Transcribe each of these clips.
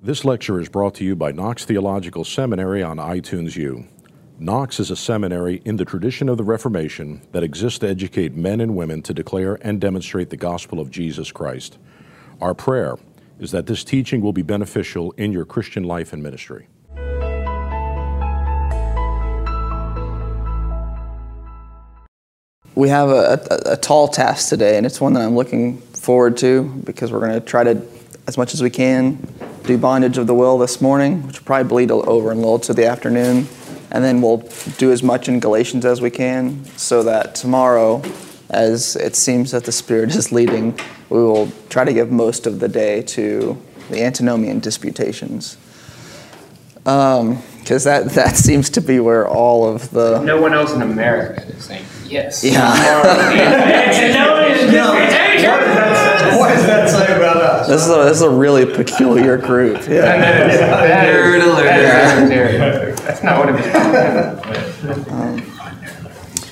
This lecture is brought to you by Knox Theological Seminary on iTunes U. Knox is a seminary in the tradition of the Reformation that exists to educate men and women to declare and demonstrate the gospel of Jesus Christ. Our prayer is that this teaching will be beneficial in your Christian life and ministry. We have a, a, a tall task today, and it's one that I'm looking forward to because we're going to try to, as much as we can, do bondage of the will this morning, which will probably bleed over in a little to the afternoon. And then we'll do as much in Galatians as we can so that tomorrow, as it seems that the Spirit is leading, we will try to give most of the day to the antinomian disputations. Because um, that, that seems to be where all of the. No one else in America is saying yes. Yeah. What does that say about us? This is a, this is a really peculiar group. Yeah. Nerd alert. That's not what it is.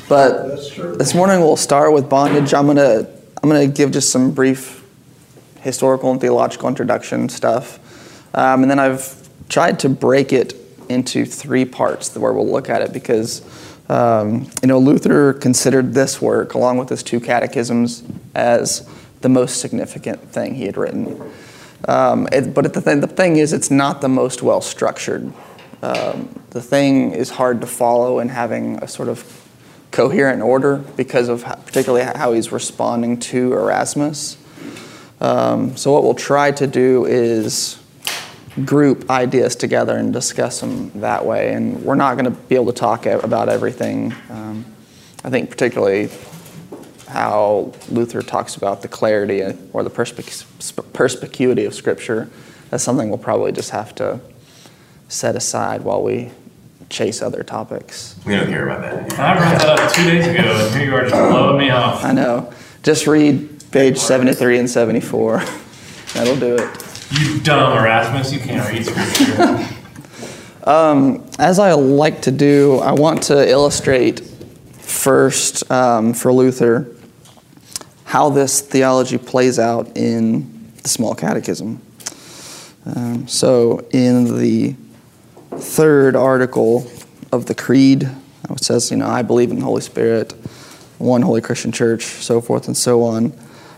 But this morning we'll start with bondage. I'm gonna I'm gonna give just some brief historical and theological introduction stuff, um, and then I've tried to break it into three parts where we'll look at it because um, you know Luther considered this work along with his two catechisms as the most significant thing he had written. Um, it, but the thing, the thing is, it's not the most well structured. Um, the thing is hard to follow in having a sort of coherent order because of how, particularly how he's responding to Erasmus. Um, so, what we'll try to do is group ideas together and discuss them that way. And we're not going to be able to talk about everything. Um, I think, particularly how Luther talks about the clarity or the perspic- perspicuity of Scripture. That's something we'll probably just have to set aside while we chase other topics. We don't care about that. I brought that up two days ago, and here you are just blowing me off. I know. Just read page 73 and 74. That'll do it. You dumb Erasmus, you can't read Scripture. um, as I like to do, I want to illustrate first um, for Luther how this theology plays out in the Small Catechism. Um, so, in the third article of the Creed, it says, you know, I believe in the Holy Spirit, one holy Christian church, so forth and so on.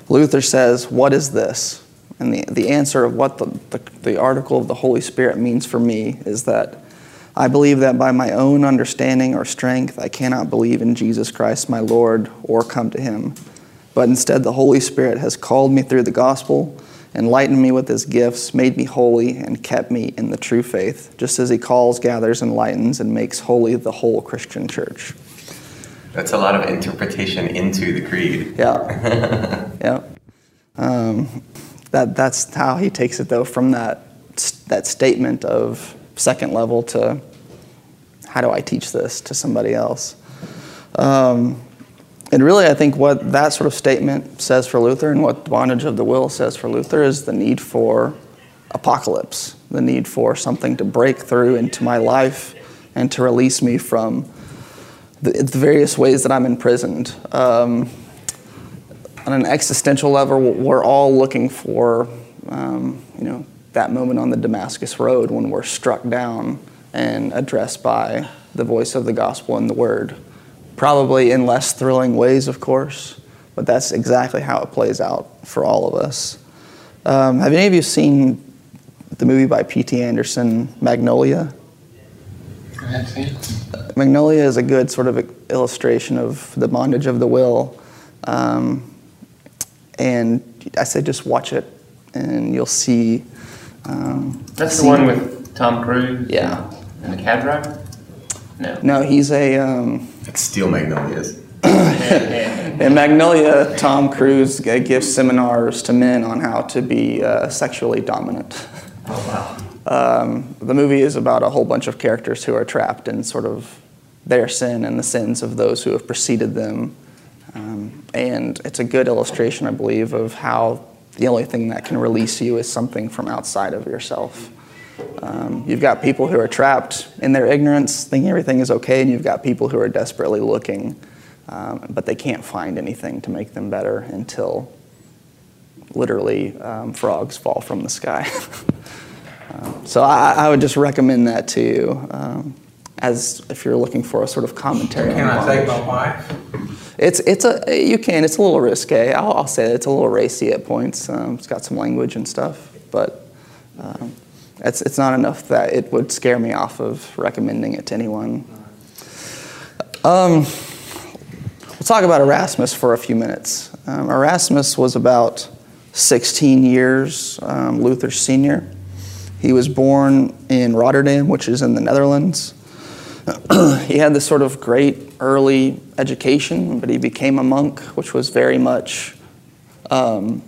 Luther says, What is this? And the, the answer of what the, the, the article of the Holy Spirit means for me is that I believe that by my own understanding or strength, I cannot believe in Jesus Christ, my Lord, or come to him but instead the Holy Spirit has called me through the gospel, enlightened me with his gifts, made me holy, and kept me in the true faith, just as he calls, gathers, enlightens, and makes holy the whole Christian church. That's a lot of interpretation into the creed. Yeah. yeah. Um, that, that's how he takes it, though, from that, that statement of second level to how do I teach this to somebody else? Um, and really, I think what that sort of statement says for Luther and what bondage of the will says for Luther is the need for apocalypse, the need for something to break through into my life and to release me from the, the various ways that I'm imprisoned. Um, on an existential level, we're all looking for, um, you know, that moment on the Damascus Road when we're struck down and addressed by the voice of the gospel and the word probably in less thrilling ways, of course, but that's exactly how it plays out for all of us. Um, have any of you seen the movie by P.T. Anderson, Magnolia? Magnolia is a good sort of illustration of the bondage of the will. Um, and I say just watch it and you'll see. Um, That's see, the one with Tom Cruise? Yeah. And the cab driver? No. No, he's a. Um, like Steel Magnolias. in Magnolia, Tom Cruise gives seminars to men on how to be uh, sexually dominant. Oh, wow. Um, the movie is about a whole bunch of characters who are trapped in sort of their sin and the sins of those who have preceded them. Um, and it's a good illustration, I believe, of how the only thing that can release you is something from outside of yourself. Um, you've got people who are trapped in their ignorance, thinking everything is okay, and you've got people who are desperately looking, um, but they can't find anything to make them better until literally um, frogs fall from the sky. Um, so I, I would just recommend that to you um, as if you're looking for a sort of commentary. Can I take my wife? It's it's a you can it's a little risque. I'll, I'll say it's a little racy at points. Um, it's got some language and stuff, but um, it's it's not enough that it would scare me off of recommending it to anyone. Um, we'll talk about Erasmus for a few minutes. Um, Erasmus was about 16 years um, Luther's senior. He was born in Rotterdam, which is in the Netherlands. he had this sort of great early education, but he became a monk, which was very much um,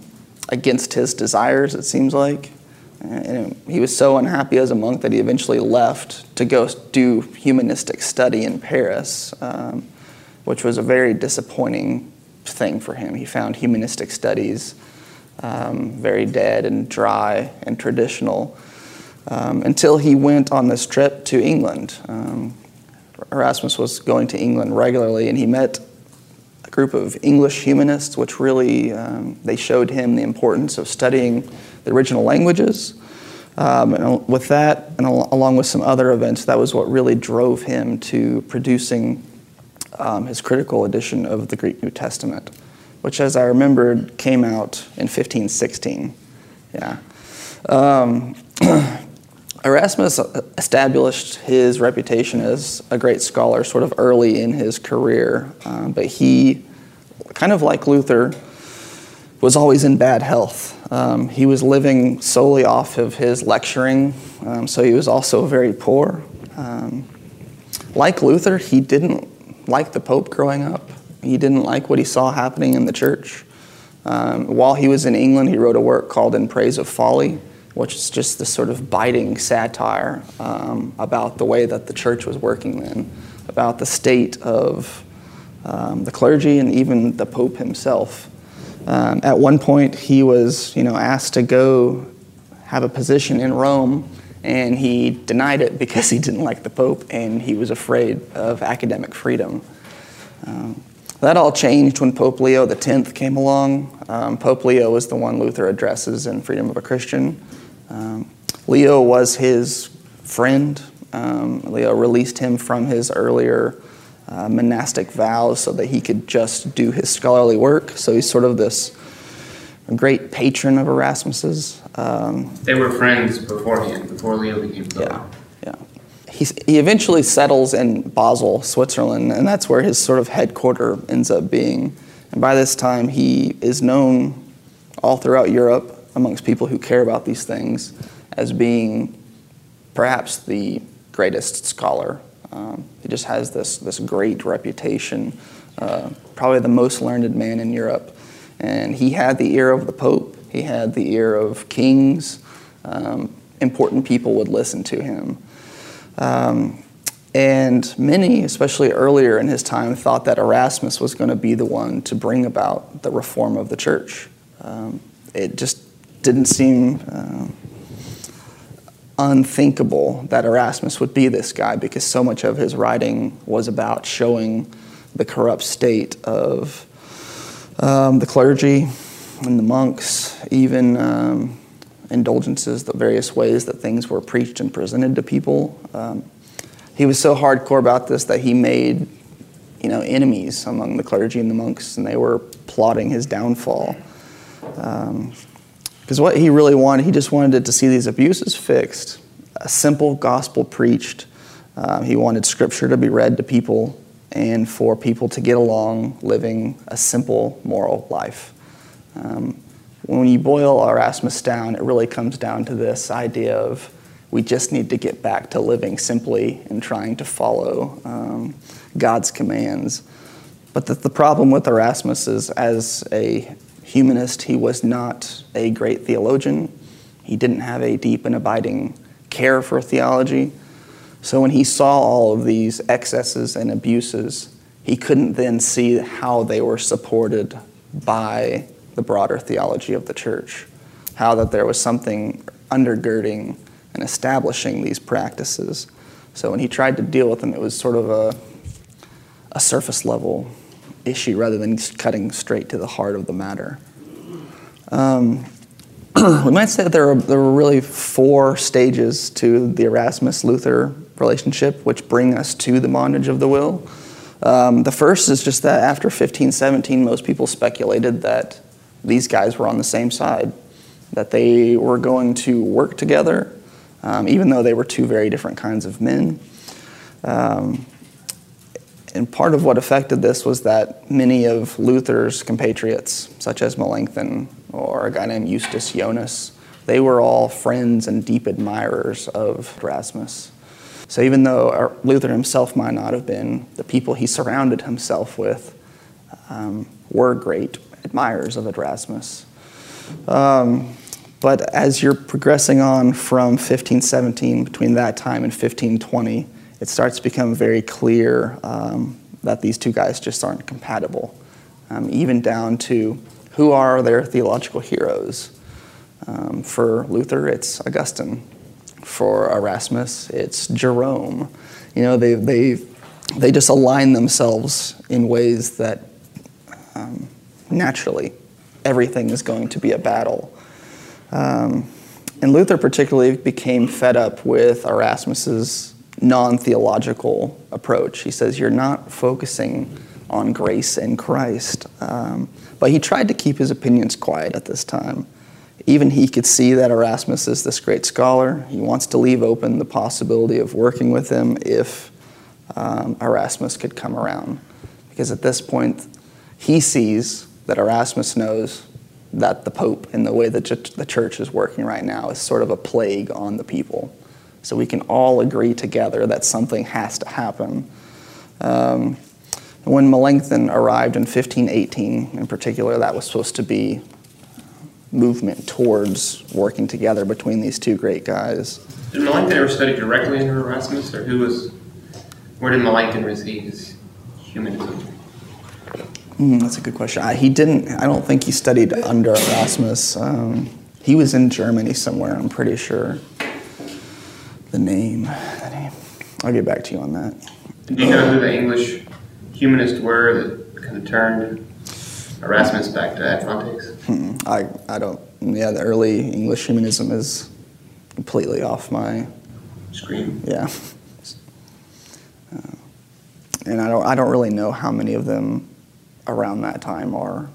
against his desires, it seems like. And he was so unhappy as a monk that he eventually left to go do humanistic study in Paris, um, which was a very disappointing thing for him. He found humanistic studies um, very dead and dry and traditional um, until he went on this trip to England. Um, Erasmus was going to England regularly, and he met a group of English humanists, which really um, they showed him the importance of studying the original languages. Um, and with that, and al- along with some other events, that was what really drove him to producing um, his critical edition of the Greek New Testament, which, as I remembered, came out in 1516. Yeah. Um, Erasmus established his reputation as a great scholar sort of early in his career, um, but he, kind of like Luther, was always in bad health. Um, he was living solely off of his lecturing, um, so he was also very poor. Um, like Luther, he didn't like the Pope growing up. He didn't like what he saw happening in the church. Um, while he was in England, he wrote a work called In Praise of Folly, which is just this sort of biting satire um, about the way that the church was working then, about the state of um, the clergy and even the Pope himself. Um, at one point, he was, you know, asked to go have a position in Rome, and he denied it because he didn't like the Pope and he was afraid of academic freedom. Um, that all changed when Pope Leo X came along. Um, Pope Leo was the one Luther addresses in Freedom of a Christian. Um, Leo was his friend. Um, Leo released him from his earlier uh, monastic vows so that he could just do his scholarly work. So he's sort of this great patron of Erasmus's. Um, They were friends beforehand, before Leo became pope. yeah, yeah. He's, he eventually settles in Basel, Switzerland, and that's where his sort of headquarter ends up being. And by this time, he is known all throughout Europe amongst people who care about these things as being perhaps the greatest scholar. Um, he just has this, this great reputation, uh, probably the most learned man in Europe. And he had the ear of the Pope, he had the ear of kings. Um, important people would listen to him. Um, and many, especially earlier in his time, thought that Erasmus was going to be the one to bring about the reform of the church. Um, it just didn't seem uh, unthinkable that Erasmus would be this guy because so much of his writing was about showing the corrupt state of um, the clergy and the monks, even um, indulgences, the various ways that things were preached and presented to people. Um, he was so hardcore about this that he made, you know, enemies among the clergy and the monks, and they were plotting his downfall. Because what he really wanted, he just wanted it to see these abuses fixed, a simple gospel preached. Um, he wanted scripture to be read to people and for people to get along living a simple moral life. Um, when you boil Erasmus down, it really comes down to this idea of we just need to get back to living simply and trying to follow um, God's commands. But the, the problem with Erasmus is, as a humanist, he was not a great theologian. He didn't have a deep and abiding care for theology. So when he saw all of these excesses and abuses, he couldn't then see how they were supported by the broader theology of the church, how that there was something undergirding and establishing these practices. So when he tried to deal with them, it was sort of a, a surface level issue rather than cutting straight to the heart of the matter. Um, we might say that there were, there were really four stages to the Erasmus Luther relationship, which bring us to the bondage of the will. Um, the first is just that after 1517, most people speculated that these guys were on the same side, that they were going to work together, um, even though they were two very different kinds of men. Um, and part of what affected this was that many of Luther's compatriots, such as Melanchthon or a guy named Justus Jonas, they were all friends and deep admirers of Erasmus. So even though Luther himself might not have been, the people he surrounded himself with um, were great admirers of Erasmus. Um, but as you're progressing on from 1517, between that time and 1520, it starts to become very clear um, that these two guys just aren't compatible, um, even down to who are their theological heroes. Um, for Luther, it's Augustine. For Erasmus, it's Jerome. You know, they, they, they just align themselves in ways that um, naturally everything is going to be a battle. Um, and Luther particularly became fed up with Erasmus's non theological approach. He says, You're not focusing on grace in Christ. Um, but he tried to keep his opinions quiet at this time. Even he could see that Erasmus is this great scholar. He wants to leave open the possibility of working with him if um, Erasmus could come around. Because at this point, he sees that Erasmus knows that the Pope and the way that the church is working right now is sort of a plague on the people. So we can all agree together that something has to happen. Um, when Melanchthon arrived in 1518, in particular, that was supposed to be movement towards working together between these two great guys. Did Melanchthon ever study directly under Erasmus, or who was? Where did Melanchthon receive his humanism? Mm, that's a good question. I, he didn't. I don't think he studied under Erasmus. Um, he was in Germany somewhere. I'm pretty sure the name. The name. I'll get back to you on that. Do you know who the English humanists were that kind of turned Erasmus back to Fontes? Hmm. I, I don't. Yeah, the early English humanism is completely off my screen. Yeah. Uh, and I don't. I don't really know how many of them around that time are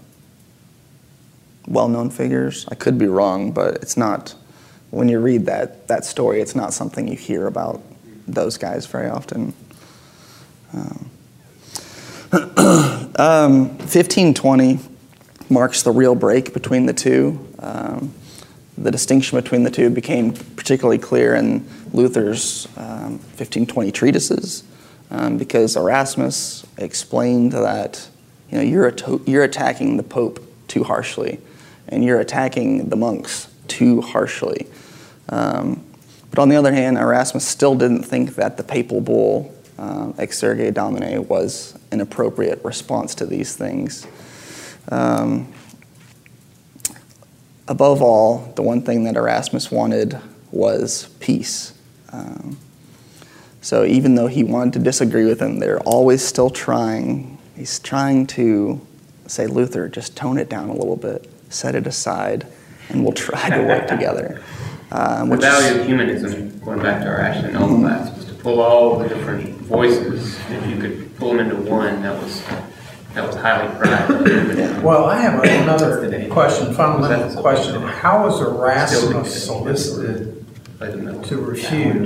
well-known figures. I could be wrong, but it's not when you read that, that story, it's not something you hear about those guys very often. Um, um, 1520 marks the real break between the two. Um, the distinction between the two became particularly clear in Luther's 1520 um, treatises um, because Erasmus explained that you know, you're, you're attacking the Pope too harshly and you're attacking the monks too harshly. Um, but on the other hand, Erasmus still didn't think that the papal bull, uh, Exsurge Domine, was an appropriate response to these things. Um, above all, the one thing that Erasmus wanted was peace. Um, so even though he wanted to disagree with him, they're always still trying. He's trying to say, Luther, just tone it down a little bit, set it aside, and we'll try to work together. Um, the value of humanism, going back to our Ashley Null class, was to pull all the different voices. If you could pull them into one, that was that was highly prized. Well, I have another question, fundamental question. How was Erasmus solicited to refute?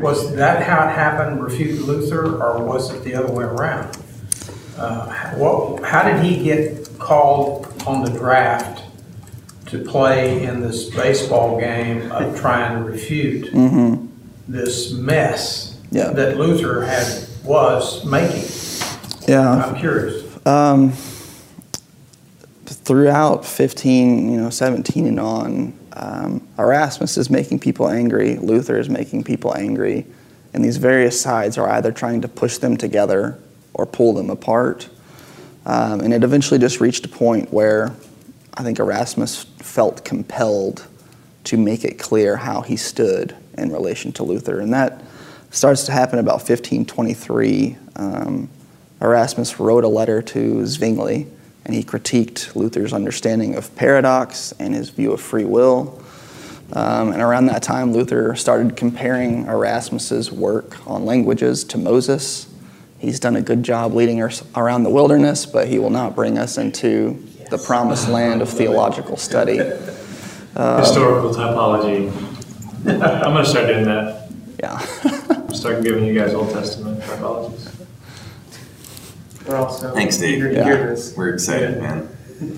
Was that how it happened, refute Luther, or was it the other way around? Uh, what, how did he get called on the draft to play in this baseball game of trying to refute mm-hmm. this mess yeah. that Luther had was making. Yeah, I'm curious. Um, throughout 15, you know, 17 and on, um, Erasmus is making people angry. Luther is making people angry, and these various sides are either trying to push them together or pull them apart. Um, and it eventually just reached a point where I think Erasmus felt compelled to make it clear how he stood in relation to Luther. And that starts to happen about 1523. Um, Erasmus wrote a letter to Zwingli and he critiqued Luther's understanding of paradox and his view of free will. Um, and around that time, Luther started comparing Erasmus's work on languages to Moses. He's done a good job leading us around the wilderness, but he will not bring us into the promised land of theological study. Historical typology. I'm gonna start doing that. Yeah. Start giving you guys Old Testament typologies. We're also Thanks, Dave. eager to Yeah. hear this. We're excited, man.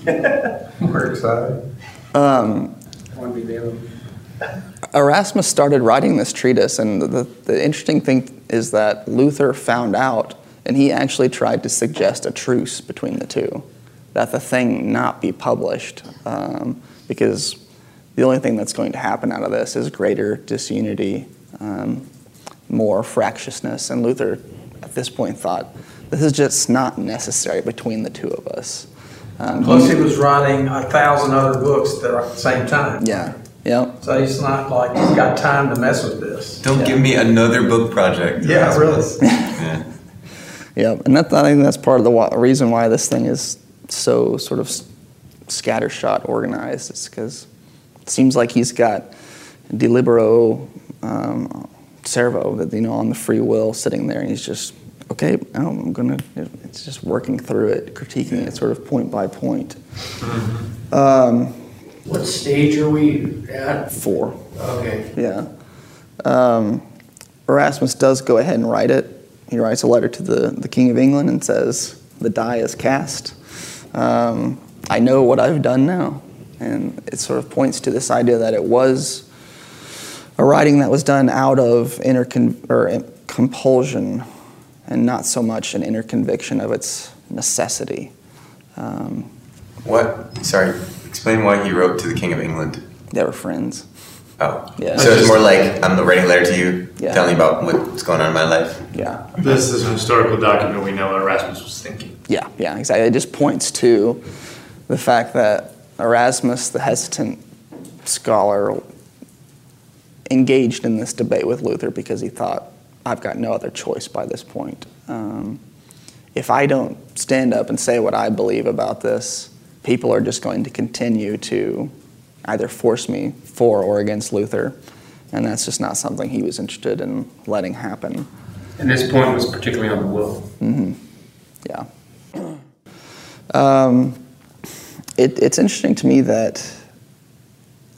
We're excited. Um, I want to be Balaam. Erasmus started writing this treatise, and the, the interesting thing is that Luther found out, and he actually tried to suggest a truce between the two, that the thing not be published, um, because the only thing that's going to happen out of this is greater disunity, um, more fractiousness. And Luther, at this point, thought this is just not necessary between the two of us. Um, Plus, he was writing a thousand other books at the same time. yeah, yeah. So he's not like he's got time to mess with this. Don't give me another book project. Yeah, really. Yeah. Yeah, and that, I think that's part of the reason why this thing is so sort of scattershot organized. It's because it seems like he's got delibero um, servo, that you know, on the free will, sitting there, and he's just okay. I'm gonna. It's just working through it, critiquing it, sort of point by point. Um, What stage are we at? four. Okay. Yeah. Um, Erasmus does go ahead and write it. He writes a letter to the, the King of England and says, The die is cast. Um, I know what I've done now. And it sort of points to this idea that it was a writing that was done out of inner con- or in- compulsion and not so much an inner conviction of its necessity. Um, What? Sorry. Explain why he wrote to the King of England. they were friends. Oh. Yeah. So it's more like I'm writing a letter to you, Yeah. telling you about what's going on in my life. Yeah. This is a historical document we know what Erasmus was thinking. Yeah, yeah, exactly. It just points to the fact that Erasmus, the hesitant scholar, engaged in this debate with Luther because he thought, I've got no other choice by this point. Um, if I don't stand up and say what I believe about this, people are just going to continue to either force me for or against Luther. And that's just not something he was interested in letting happen. And this point was particularly on the will. Yeah. Um, it, it's interesting to me that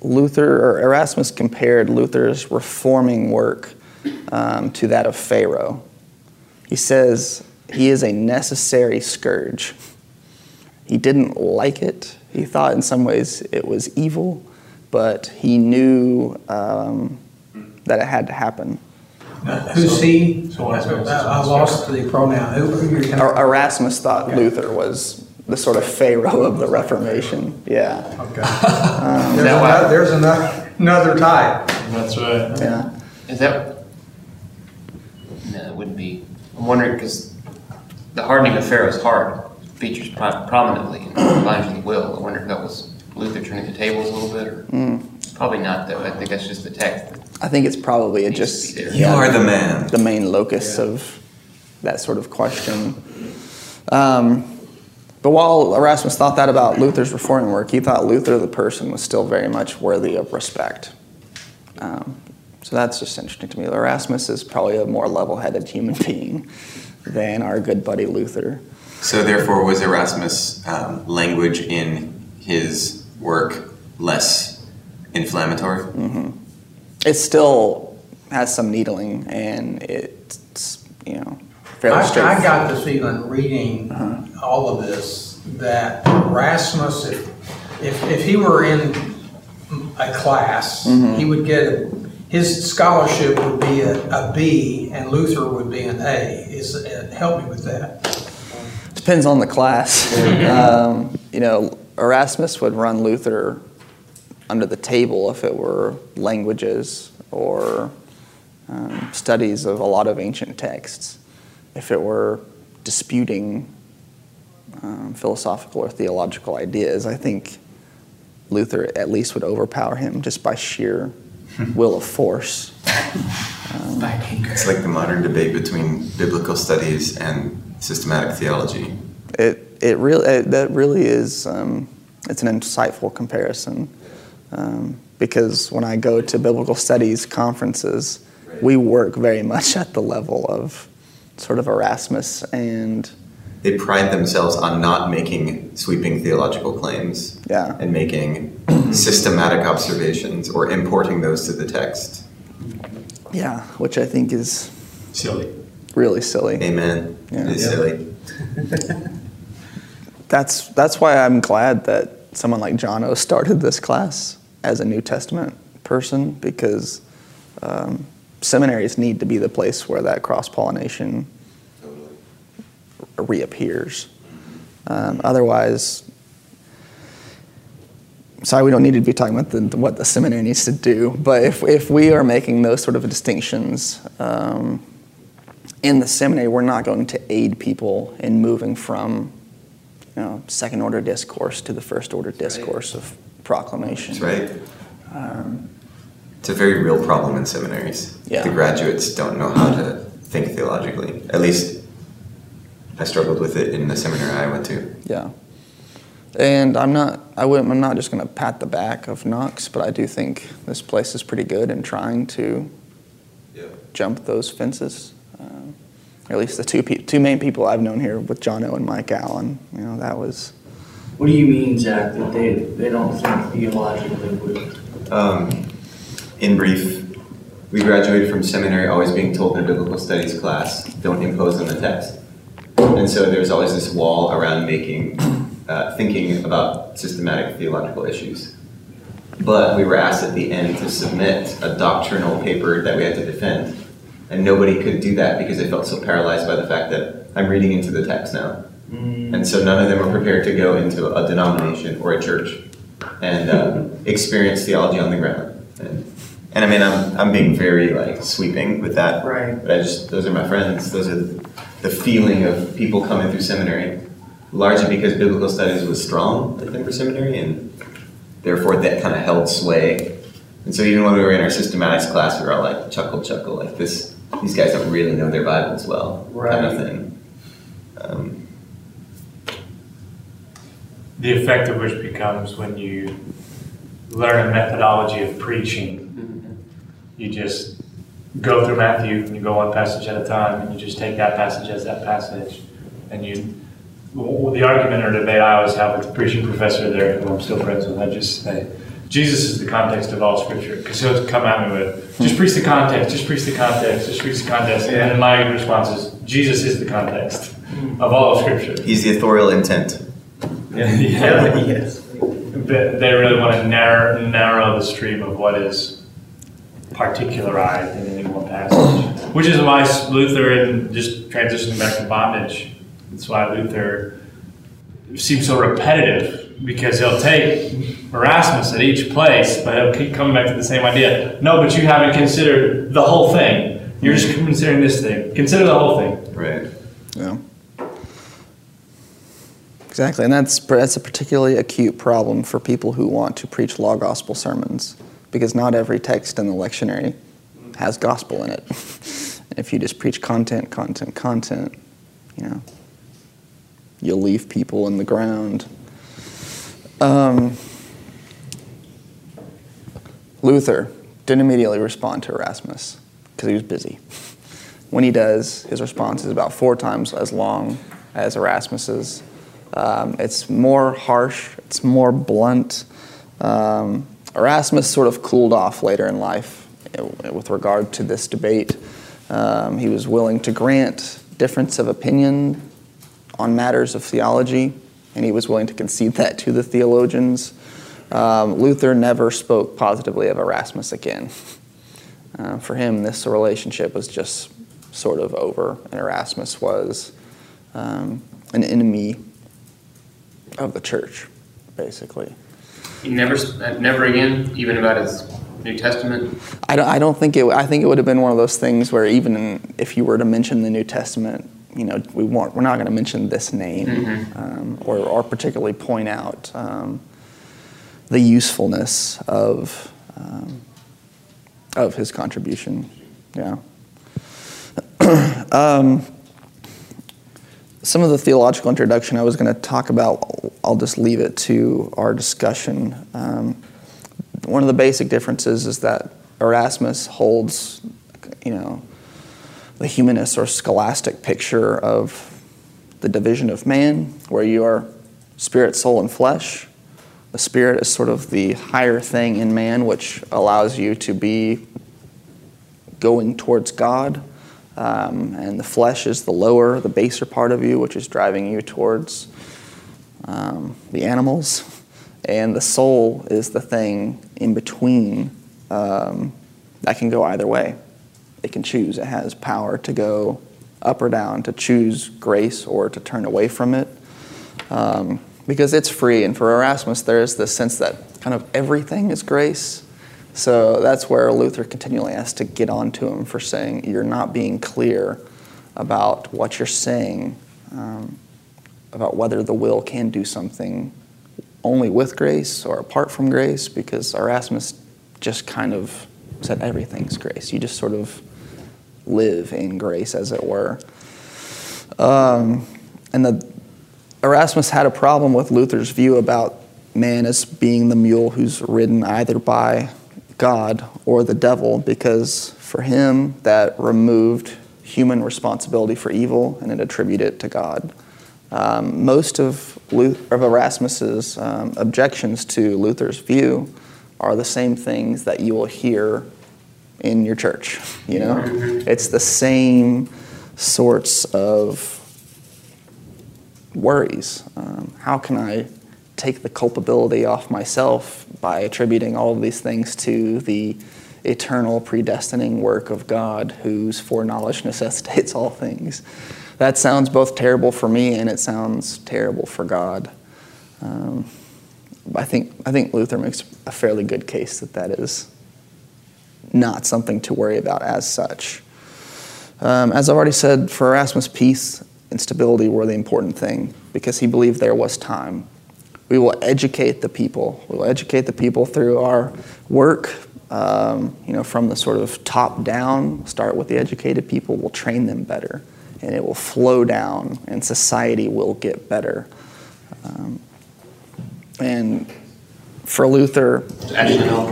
Luther or Erasmus compared Luther's reforming work um, to that of Pharaoh. He says he is a necessary scourge. He didn't like it. He thought in some ways it was evil, but he knew um, that it had to happen. Who's he? So what's going I lost the pronoun. Who, who Er- Erasmus thought Luther was the sort of Pharaoh of the Reformation. Yeah. Okay. Um, there's uh, another, there's another, another type. That's right. Yeah. Is that? No, it wouldn't be. I'm wondering because the hardening of Pharaoh's heart features pro- prominently in Lines of the Will. I wonder if that was Luther turning the tables a little bit, or mm. probably not. Though I think that's just the text. I think it's probably Needs to just be there. You are the man. the main locus of that sort of question. Um, but while Erasmus thought that about Luther's reforming work, he thought Luther, the person, was still very much worthy of respect. Um, so that's just interesting to me. Erasmus is probably a more level headed human being than our good buddy Luther. So therefore, was Erasmus' um, language in his work less inflammatory? It still has some needling and it's, you know, fairly I, I got the feeling reading all of this that Rasmus, if, if, if he were in a class, he would get a, his scholarship would be a, a B and Luther would be an A. Is uh, help me with that? Depends on the class. um, you know, Erasmus would run Luther under the table if it were languages or um, studies of a lot of ancient texts. If it were disputing um, philosophical or theological ideas, I think Luther at least would overpower him just by sheer will of force. It's like the modern debate between biblical studies and systematic theology. It, it really it, that really is um, it's an insightful comparison um, because when I go to biblical studies conferences, we work very much at the level of sort of Erasmus and They pride themselves on not making sweeping theological claims Yeah. and making systematic observations or importing those to the text. yeah, which I think is Silly. really silly. Amen. Yeah. It is Yeah. silly. That's that's why I'm glad that someone like John O started this class as a New Testament person because um, seminaries need to be the place where that cross pollination reappears. Um, otherwise, sorry, we don't need to be talking about the, what the seminary needs to do, but if, if we are making those sort of distinctions um, in the seminary, we're not going to aid people in moving from you know, second order discourse to the first order discourse of proclamation. That's right. It's a very real problem in seminaries. Yeah. The graduates don't know how to think theologically. At least I struggled with it in the seminary I went to. Yeah. And I'm not, I wouldn't, I'm not just going to pat the back of Knox, but I do think this place is pretty good in trying to jump those fences. Um, or at least the two, pe- two main people I've known here with John O and Mike Allen, you know, that was, What do you mean, Zach, that they, they don't think theologically with? Um, in brief, we graduated from seminary always being told in a biblical studies class, don't impose on the text. And so there's always this wall around making, uh, thinking about systematic theological issues. But we were asked at the end to submit a doctrinal paper that we had to defend. And nobody could do that because they felt so paralyzed by the fact that I'm reading into the text now. And so none of them were prepared to go into a denomination or a church and uh, experience theology on the ground. And, and I mean, I'm, I'm being very like sweeping with that. Right. But I just, those are my friends. Those are the feeling of people coming through seminary, largely because biblical studies was strong at Denver Seminary and therefore that kind of held sway. And so even when we were in our systematics class, we were all like chuckle, chuckle, like this. These guys don't really know their Bibles well, kind of thing. Um, The effect of which becomes when you learn a methodology of preaching. You just go through Matthew and you go one passage at a time and you just take that passage as that passage. And you, the argument or debate I always have with the preaching professor there, who I'm still friends with, I just say, Jesus is the context of all scripture. Because he'll come at me with, just preach the context, just preach the context, just preach the context. And then my response is, Jesus is the context mm. of all of scripture. he's the authorial intent. Yeah, yes. They they really want to narrow, narrow the stream of what is particularized in any one passage. Which is why Luther, and just transitioning back to bondage, that's why Luther seems so repetitive, because he'll take Erasmus at each place, but he'll keep coming back to the same idea. No, but you haven't considered the whole thing. You're just considering this thing. Consider the whole thing. Right. yeah. Exactly, and that's that's a particularly acute problem for people who want to preach law gospel sermons, because not every text in the lectionary has gospel in it. if you just preach content, content, content, you know, you'll leave people in the ground. Um, Luther didn't immediately respond to Erasmus because he was busy. When he does, his response is about four times as long as Erasmus's. Um, it's more harsh, it's more blunt. Um, Erasmus sort of cooled off later in life uh, with regard to this debate. Um, he was willing to grant difference of opinion on matters of theology, and he was willing to concede that to the theologians. Um, Luther never spoke positively of Erasmus again. Uh, for him, this relationship was just sort of over, and Erasmus was um, an enemy of the church, basically. He never, never again, even about his New Testament. I don't, I don't think it. I think it would have been one of those things where even in, if you were to mention the New Testament, you know, we want, we're not going to mention this name um, or, or particularly point out um, the usefulness of um, of his contribution. Yeah. some of the theological introduction I was going to talk about, I'll just leave it to our discussion. Um, one of the basic differences is that Erasmus holds, you know, the humanist or scholastic picture of the division of man, where you are spirit, soul, and flesh. The spirit is sort of the higher thing in man, which allows you to be going towards God. Um, and the flesh is the lower, the baser part of you, which is driving you towards um, the animals. And the soul is the thing in between um, that can go either way. It can choose. It has power to go up or down, to choose grace or to turn away from it. Um, because it's free. And for Erasmus, there is this sense that kind of everything is grace. So that's where Luther continually has to get on to him for saying, You're not being clear about what you're saying, um, about whether the will can do something only with grace or apart from grace, because Erasmus just kind of said everything's grace. You just sort of live in grace, as it were. Um, and the, Erasmus had a problem with Luther's view about man as being the mule who's ridden either by God or the devil, because for him that removed human responsibility for evil and it attributed it to God. Um, most of, Luther, of Erasmus's um, objections to Luther's view are the same things that you will hear in your church. You know, it's the same sorts of worries. Um, how can I take the culpability off myself by attributing all of these things to the eternal predestining work of God, whose foreknowledge necessitates all things? That sounds both terrible for me and it sounds terrible for God. Um, I think I think Luther makes a fairly good case that that is not something to worry about as such. Um, as I've already said, for Erasmus, peace and stability were the important thing because he believed there was time. We will educate the people. We will educate the people through our work, um, you know, from the sort of top down, start with the educated people, we'll train them better, and it will flow down, and society will get better. Um, and for Luther, Actually, no.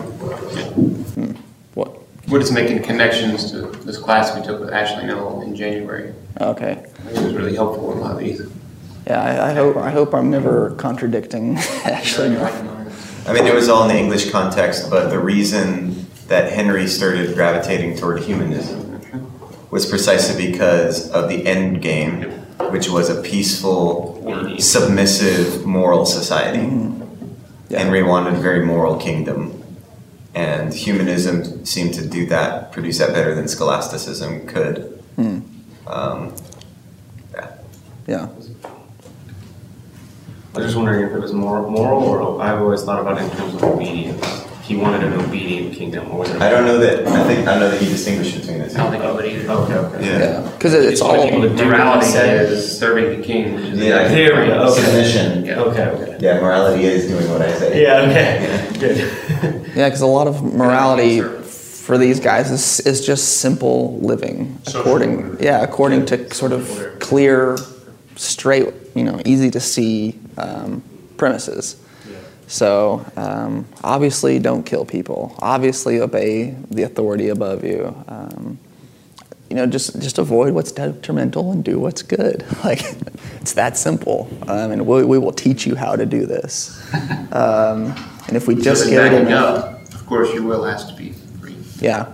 what? We're just making connections to this class we took with Ashley Null in January. Okay. I think it was really helpful in a lot of these. Yeah, I, I hope I hope I'm never contradicting Ashley. I mean, it was all in the English context, but the reason that Henry started gravitating toward humanism was precisely because of the end game, which was a peaceful, submissive, moral society. Yeah. Henry wanted a very moral kingdom, and humanism seemed to do that, produce that better than scholasticism could. Um, yeah. Yeah. I was just wondering if it was moral, moral or I've always thought about it in terms of obedience. He wanted an obedient kingdom, or was it? I don't know that. I think I don't know that he distinguished between the two. I don't think he would either. Okay, okay. Yeah. Yeah. Because it's all. people to do what he Morality said. is serving the king. which is- Yeah. There we go, okay. Submission. Yeah. Okay, okay. Yeah, morality is doing what I say. Yeah, okay, good. Yeah, because a lot of morality for these guys is, is just simple living according. Yeah, according to sort of clear, straight, you know, easy to see um, premises. So um, obviously, don't kill people. Obviously, obey the authority above you. Um, you know, just just avoid what's detrimental and do what's good. Like it's that simple. Um, and we, we will teach you how to do this. Um, and if we just Just get it backing up, of course, your will has to be free. yeah,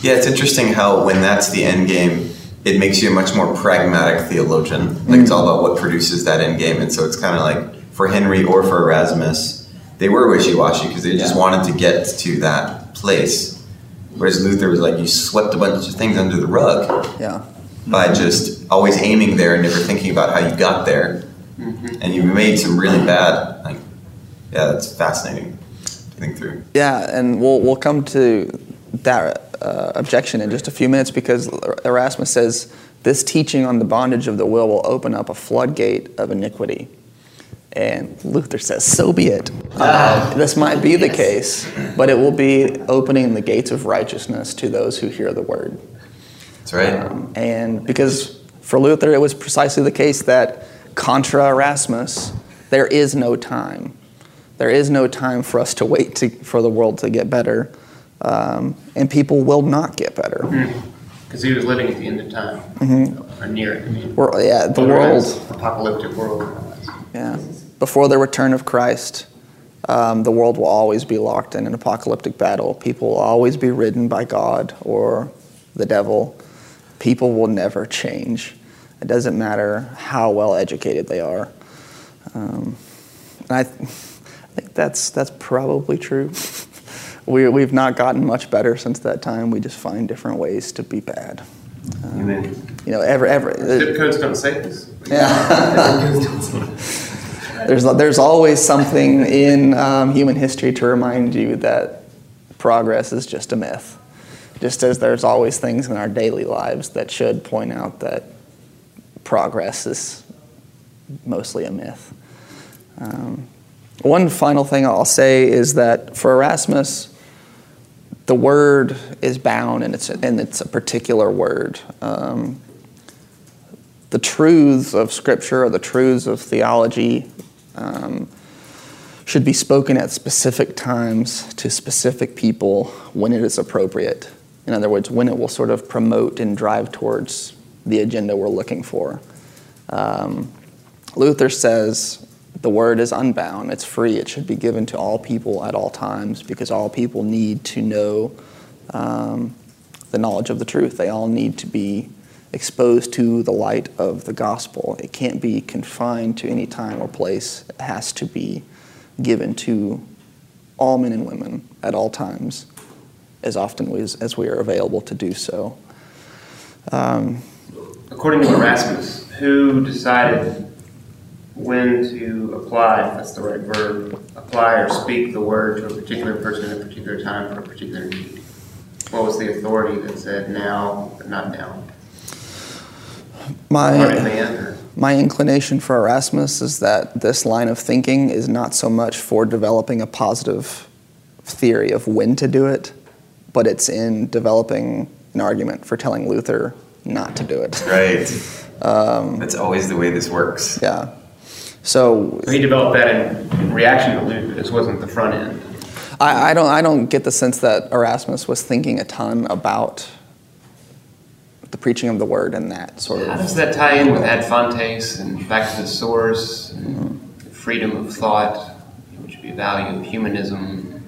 Yeah, it's interesting how when that's the end game, it makes you a much more pragmatic theologian. Like it's mm. all about what produces that end game, and so it's kind of like for Henry or for Erasmus, they were wishy-washy because they just wanted to get to that place. Whereas Luther was like, you swept a bunch of things under the rug yeah, by just always aiming there and never thinking about how you got there, mm-hmm. and you made some really bad. Like, yeah, that's fascinating to think through. yeah. And we'll we'll come to that uh, objection in just a few minutes because Erasmus says this teaching on the bondage of the will will open up a floodgate of iniquity. And Luther says, so be it. Uh, this might be the case, but it will be opening the gates of righteousness to those who hear the word. That's right. Um, and because For Luther, it was precisely the case that contra Erasmus, there is no time. There is no time for us to wait to, for the world to get better, um, and people will not get better. Because he was living at the end of time, Mm-hmm. or near it. I mean, We're, yeah, the world. Apocalyptic world. Yeah. Before the return of Christ, um, the world will always be locked in an apocalyptic battle. People will always be ridden by God or the devil. People will never change. It doesn't matter how well educated they are. Um, and I, th- I think that's, that's probably true. we, we've not gotten much better since that time. We just find different ways to be bad. Amen. You know, ever, ever. Zip codes don't save us. There's, there's always something in um, human history to remind you that progress is just a myth. Just as there's always things in our daily lives that should point out that progress is mostly a myth. Um, one final thing I'll say is that for Erasmus, the word is bound and it's, and it's a particular word. Um, the truths of Scripture or the truths of theology um, should be spoken at specific times to specific people when it is appropriate. In other words, when it will sort of promote and drive towards the agenda we're looking for. Um, Luther says the word is unbound, it's free, it should be given to all people at all times because all people need to know um, the knowledge of the truth. They all need to be exposed to the light of the gospel. It can't be confined to any time or place, it has to be given to all men and women at all times, as often as, as we are available to do so. Um, According to Erasmus, who decided when to apply, if that's the right verb, apply or speak the word to a particular person at a particular time for a particular need? What was the authority that said now, but not now? my, Learned man, or- My inclination for Erasmus is that this line of thinking is not so much for developing a positive theory of when to do it, but it's in developing an argument for telling Luther not to do it. Right. Um, that's always the way this works. Yeah. So he developed that in, reaction to Luther. This wasn't the front end. I, I don't I don't get the sense that Erasmus was thinking a ton about the preaching of the word and that sort of. How does that tie in with ad fontes and back to the source, and freedom of thought, which would be a value of humanism?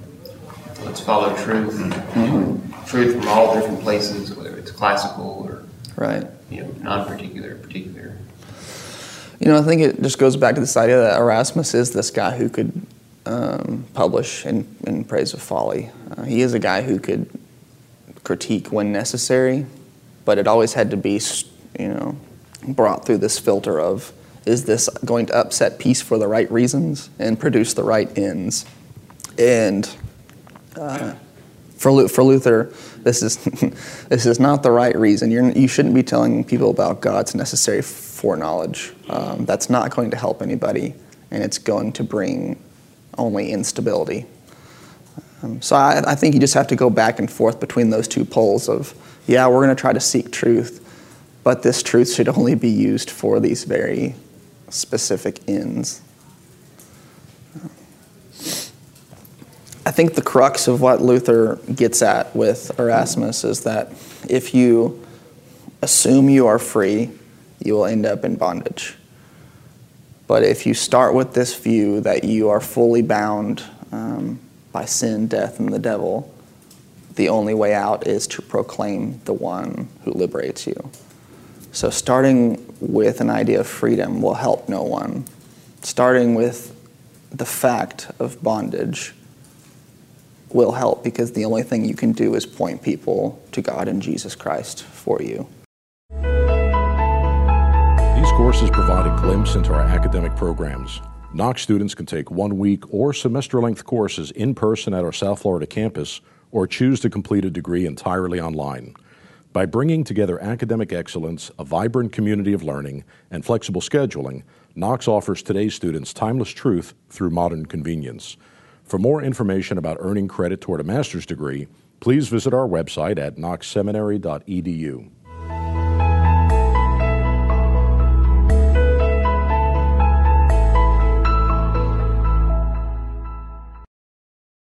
Let's follow truth, mm-hmm. truth from all different places, whether it's classical or Right. you know non-particular, particular. You know, I think it just goes back to this idea that Erasmus is this guy who could um, publish in, in praise of folly. Uh, he is a guy who could critique when necessary, but it always had to be, you know, brought through this filter of is this going to upset peace for the right reasons and produce the right ends? And uh, for, for Luther, this is, this is not the right reason. You're, you shouldn't be telling people about God's necessary foreknowledge. Um, that's not going to help anybody, and it's going to bring only instability. Um, so I, I think you just have to go back and forth between those two poles of, yeah, we're going to try to seek truth, but this truth should only be used for these very specific ends. I think the crux of what Luther gets at with Erasmus is that if you assume you are free, you will end up in bondage. But if you start with this view that you are fully bound um, by sin, death, and the devil, the only way out is to proclaim the one who liberates you. So, starting with an idea of freedom will help no one. Starting with the fact of bondage will help because the only thing you can do is point people to God and Jesus Christ for you. Courses provide a glimpse into our academic programs. Knox students can take one week or semester length courses in person at our South Florida campus or choose to complete a degree entirely online. By bringing together academic excellence, a vibrant community of learning, and flexible scheduling, Knox offers today's students timeless truth through modern convenience. For more information about earning credit toward a master's degree, please visit our website at knoxseminary.edu.